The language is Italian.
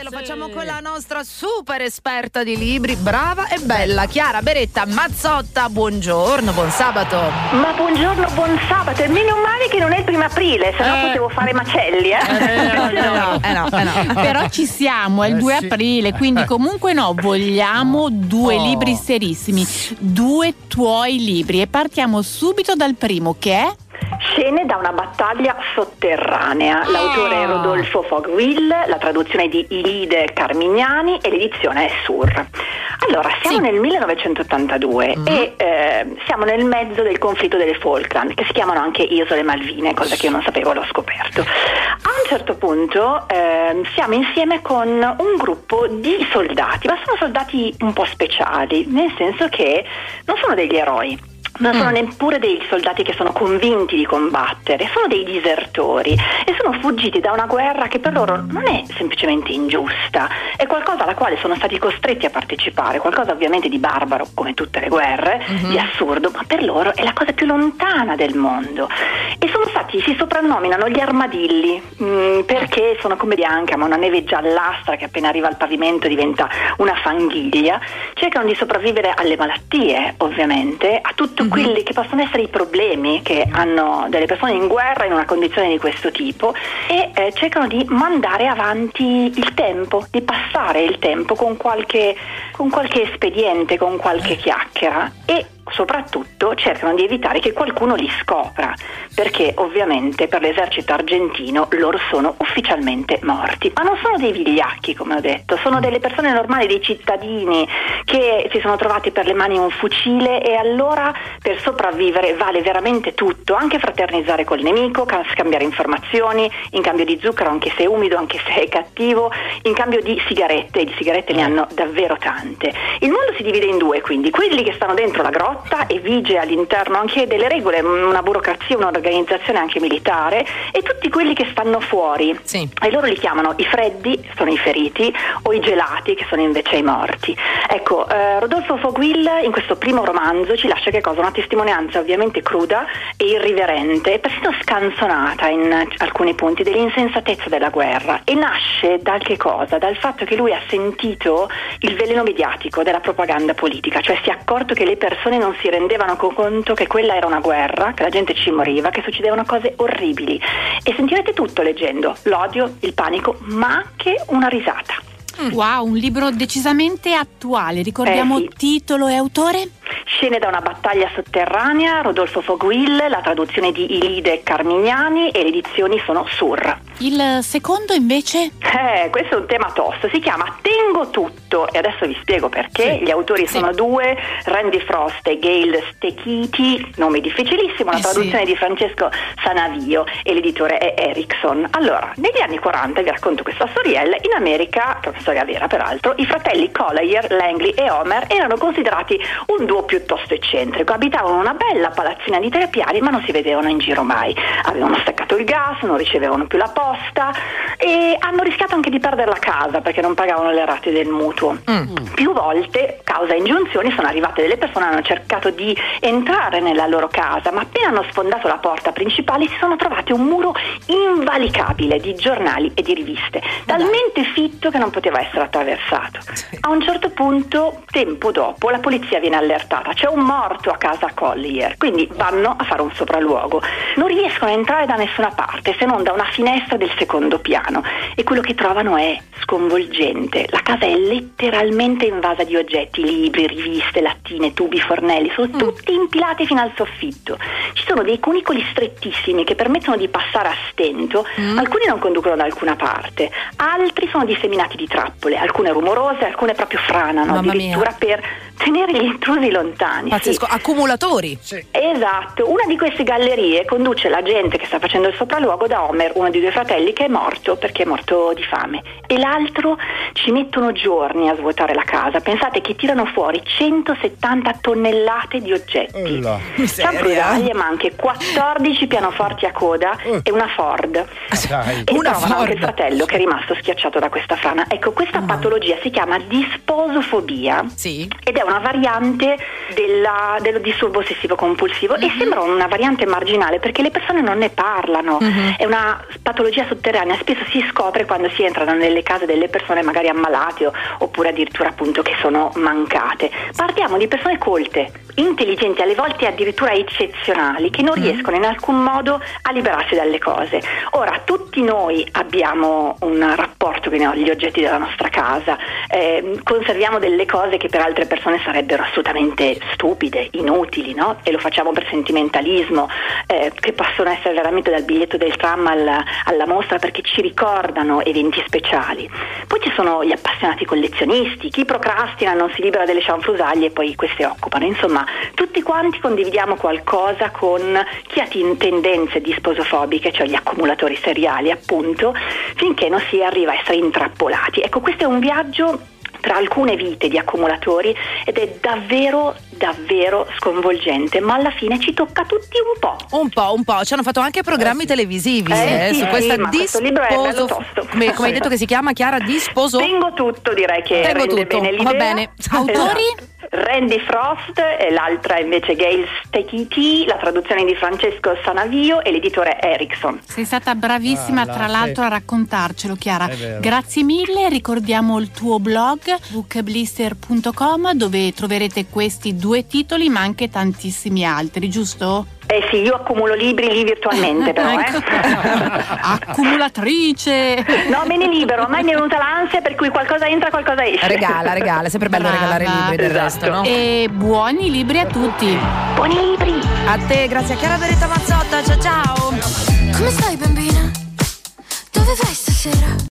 e lo facciamo con la nostra super esperta di libri, brava e bella, Chiara Beretta Mazzotta. Buongiorno, buon sabato. Ma buongiorno, buon sabato. E meno male che non è il primo aprile, se no Eh. potevo fare macelli, eh. Eh no, eh no, eh no. Però ci siamo, è il Eh, 2 sì. aprile, quindi comunque no, vogliamo due Oh. libri serissimi, due tuoi libri e partiamo subito dal primo che è Scene da una battaglia sotterranea. L'autore è Rodolfo Fogwill, la traduzione di Ilide Carmignani e l'edizione è Sur. Allora, siamo Sì. nel 1982 e eh, siamo nel mezzo del conflitto delle Falkland, che si chiamano anche Isole Malvine, cosa che io non sapevo, l'ho scoperto. A un certo punto ehm, siamo insieme con un gruppo di soldati, ma sono soldati un po' speciali, nel senso che non sono degli eroi. Non sono neppure dei soldati che sono convinti di combattere, sono dei disertori e sono fuggiti da una guerra che per loro non è semplicemente ingiusta, è qualcosa alla quale sono stati costretti a partecipare, qualcosa ovviamente di barbaro come tutte le guerre, di assurdo, ma per loro è la cosa più lontana del mondo. E sono stati, si soprannominano gli armadilli, mm, perché sono come bianca, ma una neve giallastra che appena arriva al pavimento diventa una fanghiglia, cercano di sopravvivere alle malattie, ovviamente, a tutti quelli che possono essere i problemi che hanno delle persone in guerra in una condizione di questo tipo e eh, cercano di mandare avanti il tempo, di passare il tempo con qualche, con qualche espediente, con qualche chiacchiera e soprattutto cercano di evitare che qualcuno li scopra, perché ovviamente per l'esercito argentino loro sono ufficialmente morti, ma non sono dei vigliacchi come ho detto, sono delle persone normali, dei cittadini che si sono trovati per le mani un fucile e allora per sopravvivere vale veramente tutto, anche fraternizzare col nemico, ca- scambiare informazioni, in cambio di zucchero anche se è umido, anche se è cattivo, in cambio di sigarette, e di sigarette ne hanno davvero tante. Il mondo si divide in due, quindi quelli che stanno dentro la grotta e vige all'interno anche delle regole, una burocrazia, un'organizzazione anche militare, e tutti quelli che stanno fuori. Sì. E loro li chiamano i freddi, sono i feriti, o i gelati, che sono invece i morti. Ecco, eh, Rodolfo Fogwill in questo primo romanzo ci lascia che cosa? Una testimonianza ovviamente cruda e irriverente, e persino scanzonata in alcuni punti dell'insensatezza della guerra. E nasce dal che cosa? Dal fatto che lui ha sentito il veleno mediatico della propaganda politica, cioè si è accorto che le persone non si rendevano conto che quella era una guerra, che la gente ci moriva, che succedevano cose orribili. E sentirete tutto leggendo, l'odio, il panico, ma anche una risata. wow, un libro decisamente attuale. Ricordiamo Eh, sì. titolo e autore? Scene da una battaglia sotterranea, Rodolfo Fogwill, la traduzione di Ilide Carmignani e le edizioni sono Sur. Il secondo invece? Eh, questo è un tema tosto, si chiama Tengo tutto e adesso vi spiego perché. Sì. Gli autori sono due, Randy Frost e Gail Stechiti, nome difficilissimo, la Eh, traduzione di Francesco Sanavio e l'editore è Erickson. Allora, negli anni 40, vi racconto questa storiella, in America, che è una storia vera peraltro, i fratelli Collier, Langley e Homer erano considerati un duo piuttosto eccentrico, abitavano una bella palazzina di tre piani ma non si vedevano in giro mai, avevano staccato il gas, non ricevevano più la posta e hanno rischiato anche di perdere la casa perché non pagavano le rate del mutuo. Più volte, causa ingiunzioni, sono arrivate delle persone hanno cercato di entrare nella loro casa, ma appena hanno sfondato la porta principale si sono trovati un muro invalicabile di giornali e di riviste, talmente fitto che non poteva essere attraversato. A un certo punto, tempo dopo, la polizia viene allertata, c'è un morto a casa Collier, quindi vanno a fare un sopralluogo. Non riescono a entrare da nessuna parte se non da una finestra del secondo piano e quello che trovano è sconvolgente. La casa è letteralmente invasa di oggetti, libri, riviste, lattine, tubi, fornelli, sono tutti impilati fino al soffitto. Ci sono dei cunicoli strettissimi che permettono di passare a stento, alcuni non conducono da alcuna parte, altri sono disseminati di trappole, alcune rumorose, alcune proprio franano, Mamma mia. addirittura per tenere gli intrusi lontani. Pazzesco, Sì. accumulatori. Esatto, una di queste gallerie conduce la gente che sta facendo il sopralluogo da Homer, uno dei due fratelli che è morto perché è morto di fame, e l'altro ci mettono giorni a svuotare la casa. Pensate che tirano fuori 170 tonnellate di oggetti. Ulla. Cianfrusaglie, ma anche 14 pianoforti a coda Uh. e una Ford. Dai. E Una trovano anche il Ford. fratello che è rimasto schiacciato da questa frana. Ecco, questa patologia si chiama disposofobia Sì. ed è una variante della, dello disturbo ossessivo compulsivo mm-hmm. e mhm. sembra una variante marginale perché le persone non ne parlano, mm-hmm. è una patologia sotterranea, spesso si scopre quando si entrano nelle case delle persone magari ammalate o, oppure addirittura appunto che sono mancate. Parliamo di persone colte, intelligenti, alle volte addirittura eccezionali, che non mm-hmm. riescono in alcun modo a liberarsi dalle cose. Ora, tutti noi abbiamo un rapporto con gli oggetti della nostra casa, eh, conserviamo delle cose che per altre persone sarebbero assolutamente stupide, inutili, no? E lo facciamo per sentimentalismo, eh, che possono essere veramente dal biglietto del tram alla, alla mostra perché ci ricordano eventi speciali. Poi ci sono gli appassionati collezionisti, chi procrastina non si libera delle cianfrusaglie e poi queste occupano. Insomma, tutti quanti condividiamo qualcosa con chi ha tendenze disposofobiche, cioè gli accumulatori seriali appunto, finché non si arriva a essere intrappolati. Ecco, questo è un viaggio tra alcune vite di accumulatori ed è davvero davvero sconvolgente, ma alla fine ci tocca tutti un po'. Un po', un po'. Ci hanno fatto anche programmi eh, televisivi eh, eh, sì, su questa sì, disposo. Come, come hai detto che si chiama Chiara Disposo? Tengo tutto, direi che Tengo tutto. bene l'idea. Va bene. Autori? Esatto. Randy Frost e l'altra invece Gail Stekiti, la traduzione di Francesco Sanavio e l'editore Erickson. Sei stata bravissima ah, tra l'altro a raccontarcelo Chiara. Grazie mille, ricordiamo il tuo blog bookblister.com dove troverete questi due titoli ma anche tantissimi altri, giusto? Eh sì, io accumulo libri lì virtualmente però, eh. Ecco. Accumulatrice! No, me ne libero, ormai mi è venuta l'ansia per cui qualcosa entra, qualcosa esce. Regala, regala, è sempre bello Brava. regalare libri del esatto. resto, no? E buoni libri a tutti. Buoni libri. A te, grazie a Chiara Beretta Mazzotta, ciao ciao. Come stai bambina? Dove vai stasera?